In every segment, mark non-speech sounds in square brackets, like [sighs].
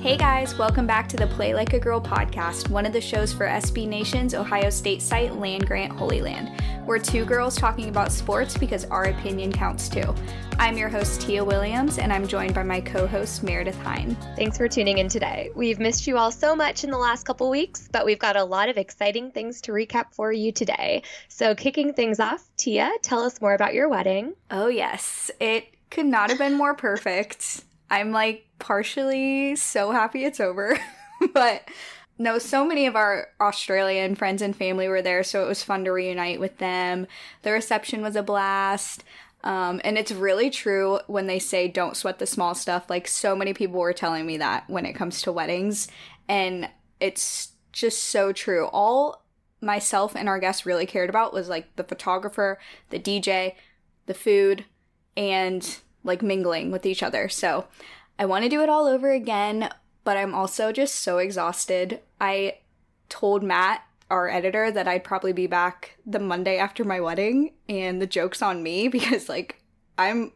Hey guys, welcome back to the Play Like a Girl podcast, one of the shows for SB Nation's Ohio State site Land Grant Holy Land. We're two girls talking about sports because our opinion counts too. I'm your host, Tia Williams, and I'm joined by my co host, Meredith Hine. Thanks for tuning in today. We've missed you all so much in the last couple weeks, but we've got a lot of exciting things to recap for you today. So, kicking things off, Tia, tell us more about your wedding. Oh, yes, it could not have been more perfect. I'm like partially so happy it's over, [laughs] but no, so many of our Australian friends and family were there, so it was fun to reunite with them. The reception was a blast. Um, and it's really true when they say don't sweat the small stuff. Like, so many people were telling me that when it comes to weddings. And it's just so true. All myself and our guests really cared about was like the photographer, the DJ, the food, and like mingling with each other. So I want to do it all over again, but I'm also just so exhausted. I told Matt, our editor, that I'd probably be back the Monday after my wedding, and the joke's on me [laughs] because like I'm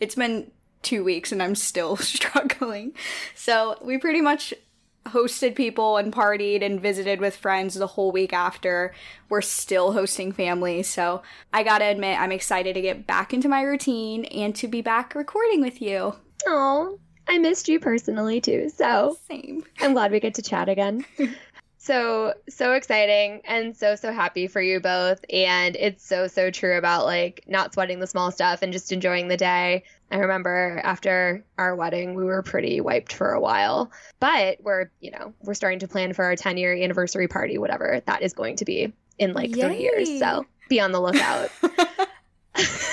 it's been 2 weeks and I'm still [laughs] struggling. So, we pretty much hosted people and partied and visited with friends the whole week after. We're still hosting family, so I gotta admit, I'm excited to get back into my routine and to be back recording with you. Oh, I missed you personally too, so Same. I'm glad we get to chat again. [laughs] So, so exciting and so, so happy for you both. And it's so, so true about like not sweating the small stuff and just enjoying the day. I remember after our wedding, we were pretty wiped for a while, but we're, you know, we're starting to plan for our 10 year anniversary party, whatever that is going to be in like three years. So be on the lookout. [laughs]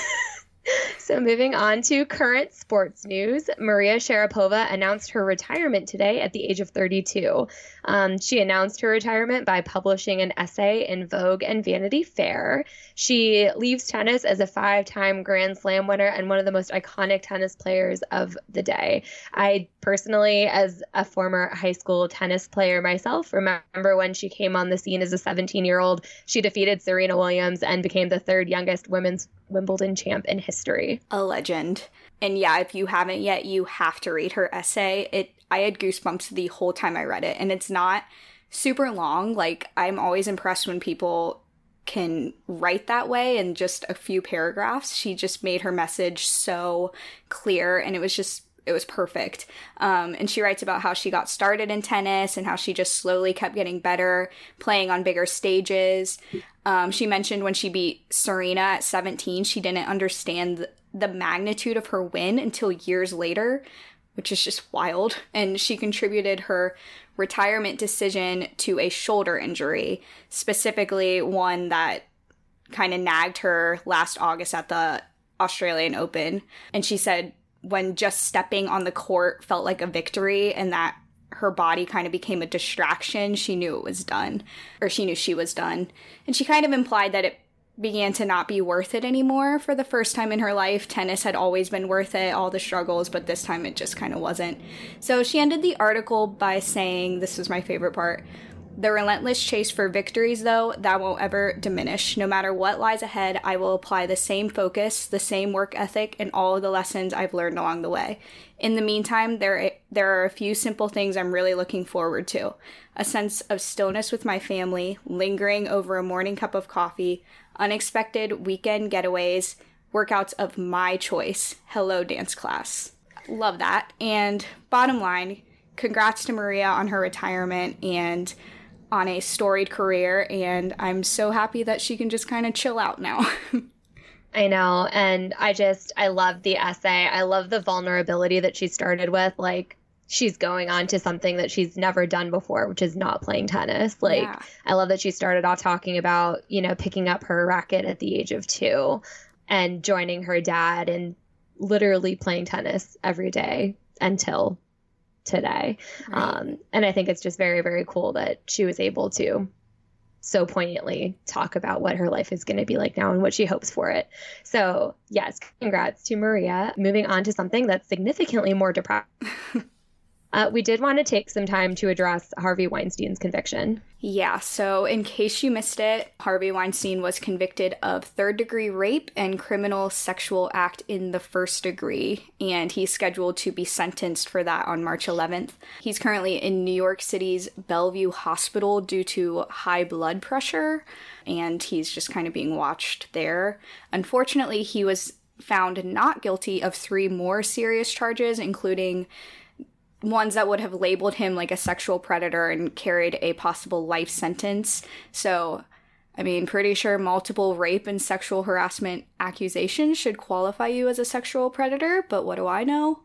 So, moving on to current sports news, Maria Sharapova announced her retirement today at the age of 32. Um, she announced her retirement by publishing an essay in Vogue and Vanity Fair. She leaves tennis as a five time Grand Slam winner and one of the most iconic tennis players of the day. I personally, as a former high school tennis player myself, remember when she came on the scene as a 17 year old. She defeated Serena Williams and became the third youngest women's Wimbledon champ in history. a legend. And yeah, if you haven't yet, you have to read her essay. It I had goosebumps the whole time I read it, and it's not super long. Like I'm always impressed when people can write that way in just a few paragraphs. She just made her message so clear, and it was just it was perfect. Um, and she writes about how she got started in tennis and how she just slowly kept getting better, playing on bigger stages. Um, she mentioned when she beat Serena at 17, she didn't understand the, the magnitude of her win until years later, which is just wild. And she contributed her retirement decision to a shoulder injury, specifically one that kind of nagged her last August at the Australian Open. And she said when just stepping on the court felt like a victory and that her body kind of became a distraction, she knew it was done, or she knew she was done. And she kind of implied that it began to not be worth it anymore for the first time in her life. Tennis had always been worth it, all the struggles, but this time it just kind of wasn't. So she ended the article by saying this was my favorite part The relentless chase for victories, though, that won't ever diminish. No matter what lies ahead, I will apply the same focus, the same work ethic, and all of the lessons I've learned along the way. In the meantime, there there are a few simple things I'm really looking forward to. A sense of stillness with my family, lingering over a morning cup of coffee, unexpected weekend getaways, workouts of my choice. Hello dance class. Love that. And bottom line, congrats to Maria on her retirement and on a storied career and I'm so happy that she can just kind of chill out now. [laughs] I know. And I just, I love the essay. I love the vulnerability that she started with. Like, she's going on to something that she's never done before, which is not playing tennis. Like, yeah. I love that she started off talking about, you know, picking up her racket at the age of two and joining her dad and literally playing tennis every day until today. Right. Um, and I think it's just very, very cool that she was able to so poignantly talk about what her life is going to be like now and what she hopes for it. So, yes, congrats to Maria. Moving on to something that's significantly more depressing. [laughs] Uh, we did want to take some time to address Harvey Weinstein's conviction. Yeah, so in case you missed it, Harvey Weinstein was convicted of third degree rape and criminal sexual act in the first degree, and he's scheduled to be sentenced for that on March 11th. He's currently in New York City's Bellevue Hospital due to high blood pressure, and he's just kind of being watched there. Unfortunately, he was found not guilty of three more serious charges, including ones that would have labeled him like a sexual predator and carried a possible life sentence. So, I mean, pretty sure multiple rape and sexual harassment accusations should qualify you as a sexual predator, but what do I know?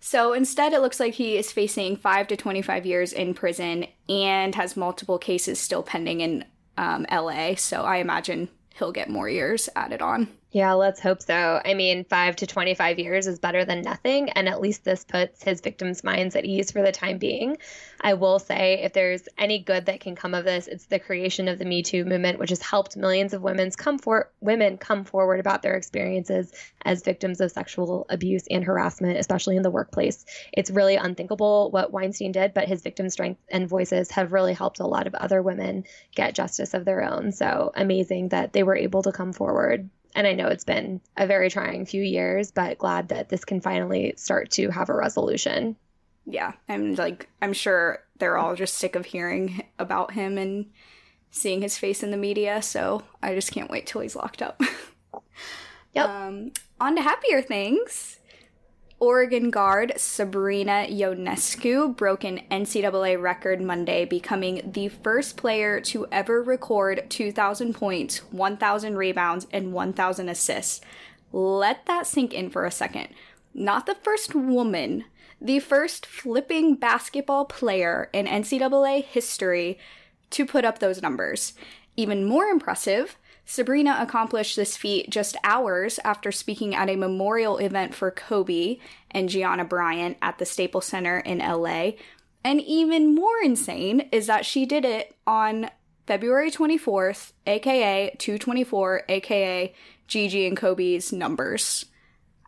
So instead, it looks like he is facing 5 to 25 years in prison and has multiple cases still pending in um, LA. So I imagine he'll get more years added on. Yeah, let's hope so. I mean, five to 25 years is better than nothing. And at least this puts his victims' minds at ease for the time being. I will say, if there's any good that can come of this, it's the creation of the Me Too movement, which has helped millions of women's come for- women come forward about their experiences as victims of sexual abuse and harassment, especially in the workplace. It's really unthinkable what Weinstein did, but his victim strength and voices have really helped a lot of other women get justice of their own. So amazing that they were able to come forward. And I know it's been a very trying few years, but glad that this can finally start to have a resolution. Yeah, I'm like I'm sure they're all just sick of hearing about him and seeing his face in the media, so I just can't wait till he's locked up. [laughs] yep. Um, on to happier things. Oregon guard Sabrina Ionescu broke an NCAA record Monday, becoming the first player to ever record 2,000 points, 1,000 rebounds, and 1,000 assists. Let that sink in for a second. Not the first woman, the first flipping basketball player in NCAA history to put up those numbers. Even more impressive, Sabrina accomplished this feat just hours after speaking at a memorial event for Kobe and Gianna Bryant at the Staples Center in LA. And even more insane is that she did it on February 24th, aka 224, aka Gigi and Kobe's numbers.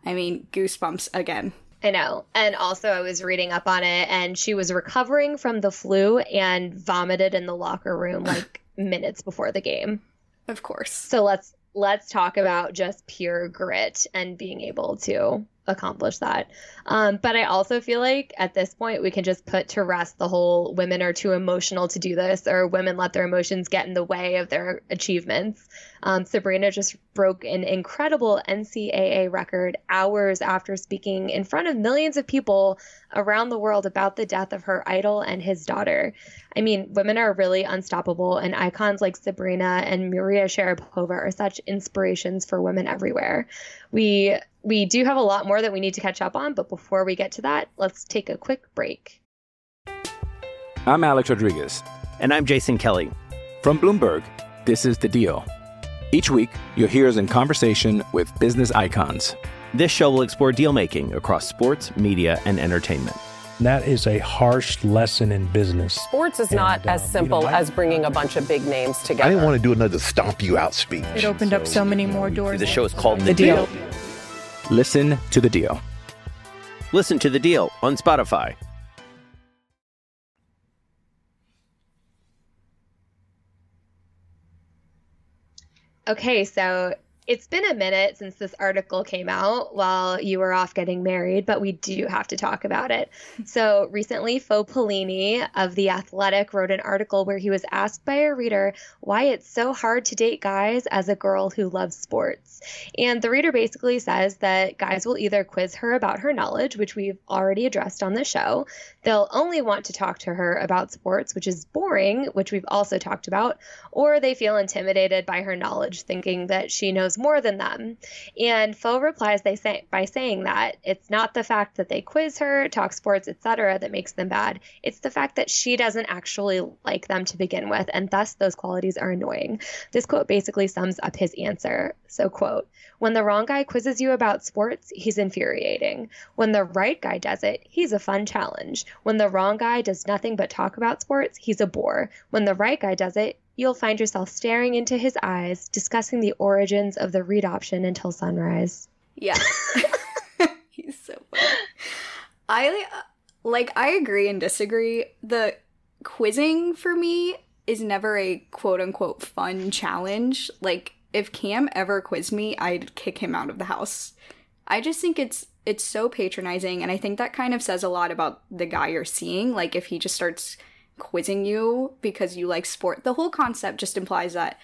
I mean, goosebumps again. I know. And also, I was reading up on it, and she was recovering from the flu and vomited in the locker room like [sighs] minutes before the game. Of course. So let's let's talk about just pure grit and being able to accomplish that. Um, but I also feel like at this point we can just put to rest the whole women are too emotional to do this or women let their emotions get in the way of their achievements. Um, Sabrina just broke an incredible NCAA record hours after speaking in front of millions of people around the world about the death of her idol and his daughter. I mean, women are really unstoppable, and icons like Sabrina and Maria Sharapova are such inspirations for women everywhere. We we do have a lot more that we need to catch up on, but before we get to that, let's take a quick break. I'm Alex Rodriguez. And I'm Jason Kelly. From Bloomberg, this is The Deal. Each week, you'll hear us in conversation with business icons. This show will explore deal making across sports, media, and entertainment. That is a harsh lesson in business. Sports is and, not as um, simple you know, as bringing a bunch of big names together. I didn't want to do another stomp you out speech. It opened so, up so many more doors. The show is called The, the deal. deal. Listen to the deal. Listen to the deal on Spotify. Okay, so it's been a minute since this article came out while you were off getting married, but we do have to talk about it. [laughs] So, recently, Fo Polini of The Athletic wrote an article where he was asked by a reader why it's so hard to date guys as a girl who loves sports. And the reader basically says that guys will either quiz her about her knowledge, which we've already addressed on the show, they'll only want to talk to her about sports, which is boring, which we've also talked about, or they feel intimidated by her knowledge, thinking that she knows more than them. And Phil replies they say, by saying that it's not the fact that they quiz her, talk sports, etc., that makes them bad. It's the fact that she doesn't actually like them to begin with, and thus those qualities are annoying. This quote basically sums up his answer. So, quote, when the wrong guy quizzes you about sports, he's infuriating. When the right guy does it, he's a fun challenge. When the wrong guy does nothing but talk about sports, he's a bore. When the right guy does it, you'll find yourself staring into his eyes, discussing the origins of the read option until sunrise. Yeah. [laughs] He's so funny. I like I agree and disagree. The quizzing for me is never a quote unquote fun challenge. Like if Cam ever quizzed me, I'd kick him out of the house. I just think it's it's so patronizing and I think that kind of says a lot about the guy you're seeing. Like if he just starts quizzing you because you like sport. The whole concept just implies that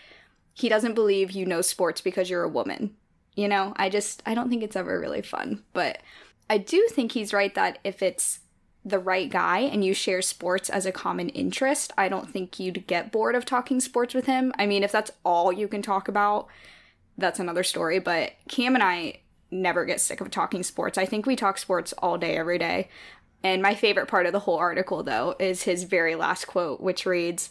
he doesn't believe you know sports because you're a woman. You know, I just I don't think it's ever really fun. But I do think he's right that if it's the right guy and you share sports as a common interest, I don't think you'd get bored of talking sports with him. I mean, if that's all you can talk about, that's another story. But Cam and I never get sick of talking sports. I think we talk sports all day, every day. And my favorite part of the whole article, though, is his very last quote, which reads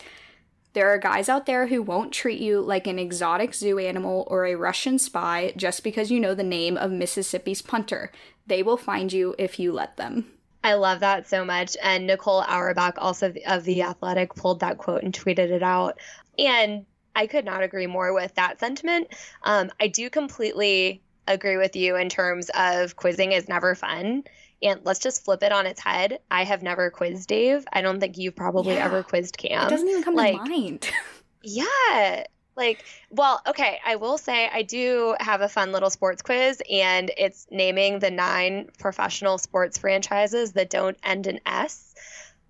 There are guys out there who won't treat you like an exotic zoo animal or a Russian spy just because you know the name of Mississippi's punter. They will find you if you let them. I love that so much. And Nicole Auerbach, also of The Athletic, pulled that quote and tweeted it out. And I could not agree more with that sentiment. Um, I do completely agree with you in terms of quizzing is never fun. And let's just flip it on its head. I have never quizzed Dave. I don't think you've probably yeah. ever quizzed Cam. It doesn't even come like, to mind. [laughs] yeah. Like, well, okay, I will say I do have a fun little sports quiz, and it's naming the nine professional sports franchises that don't end in S.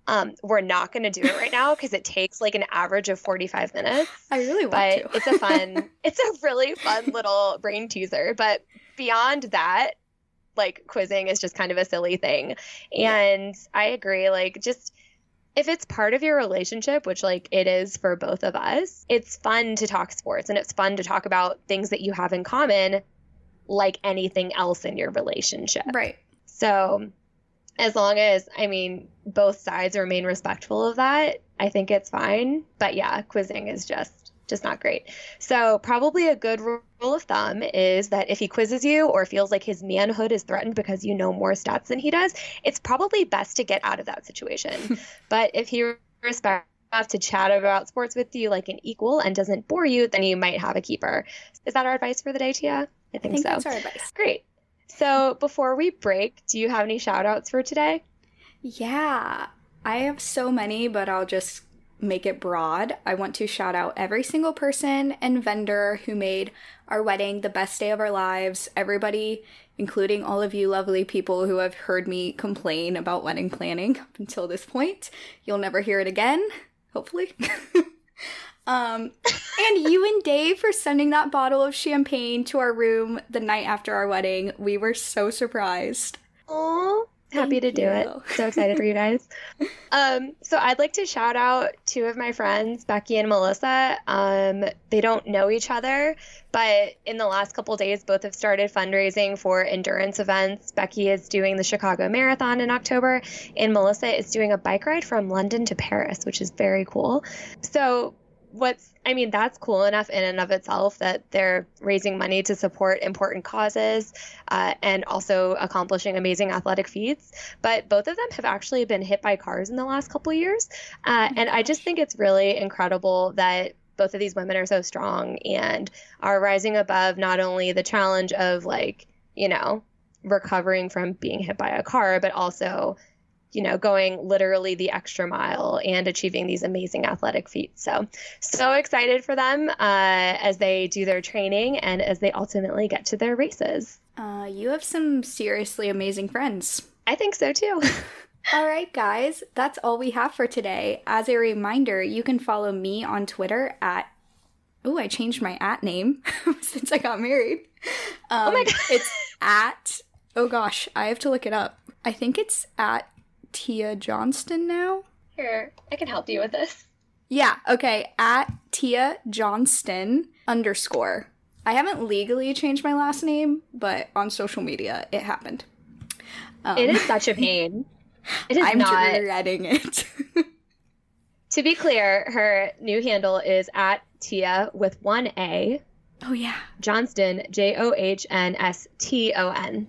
Um, we're not going to do it right now because it takes like an average of 45 minutes. I really want but to. it's a fun, [laughs] it's a really fun little brain teaser. But beyond that, like quizzing is just kind of a silly thing. And I agree, like just if it's part of your relationship, which like it is for both of us, it's fun to talk sports and it's fun to talk about things that you have in common like anything else in your relationship. Right. So as long as I mean both sides remain respectful of that, I think it's fine. But yeah, quizzing is just just not great. So, probably a good rule of thumb is that if he quizzes you or feels like his manhood is threatened because you know more stats than he does, it's probably best to get out of that situation. [laughs] but if he respects to chat about sports with you like an equal and doesn't bore you, then you might have a keeper. Is that our advice for the day, Tia? I think, I think so. That's our advice. Great. So, before we break, do you have any shout outs for today? Yeah, I have so many, but I'll just make it broad, I want to shout out every single person and vendor who made our wedding the best day of our lives. Everybody, including all of you lovely people who have heard me complain about wedding planning [laughs] up until this point. You'll never hear it again, hopefully. [laughs] um, and you and Dave for sending that bottle of champagne to our room the night after our wedding. We were so surprised. Aww happy to do you. it. So excited for you guys. [laughs] Um, so I'd like to shout out two of my friends, Becky and Melissa. Um, they don't know each other, but in the last couple days, both have started fundraising for endurance events. Becky is doing the Chicago Marathon in October, and Melissa is doing a bike ride from London to Paris, which is very cool. So what's I mean, that's cool enough in and of itself that they're raising money to support important causes uh, and also accomplishing amazing athletic feats. But both of them have actually been hit by cars in the last couple years. Uh, and I just think it's really incredible that both of these women are so strong and are rising above not only the challenge of, like, you know, recovering from being hit by a car, but also you know, going literally the extra mile and achieving these amazing athletic feats. So, so excited for them uh, as they do their training and as they ultimately get to their races. Uh, you have some seriously amazing friends. I think so too. [laughs] all right, guys, that's all we have for today. As a reminder, you can follow me on Twitter at Oh, I changed my at name [laughs] since I got married. Um, oh my god. it's [laughs] at Oh gosh, I have to look it up. I think it's at Tia Johnston now. Here, I can help you with this. Yeah, okay. At Tia Johnston underscore. I haven't legally changed my last name, but on social media it happened. Um, it is such a pain. [laughs] It is I'm not. dreading it. [laughs] to be clear, her new handle is at Tia with one A. Oh yeah. Johnston, J O H N S T O N.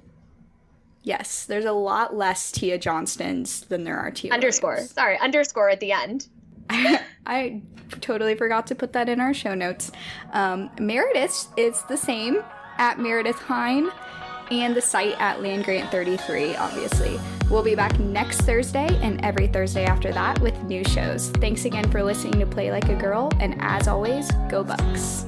Yes, there's a lot less Tia Johnstons than there are Tia. Underscore. Williams. Sorry, underscore at the end. [laughs] I, totally forgot to put that in our show notes. Um, Meredith is the same at Meredith Hine and the site at Landgrant33, obviously. We'll be back next Thursday and every Thursday after that with new shows. Thanks again for listening to Play Like a Girl, and as always, go Bucks.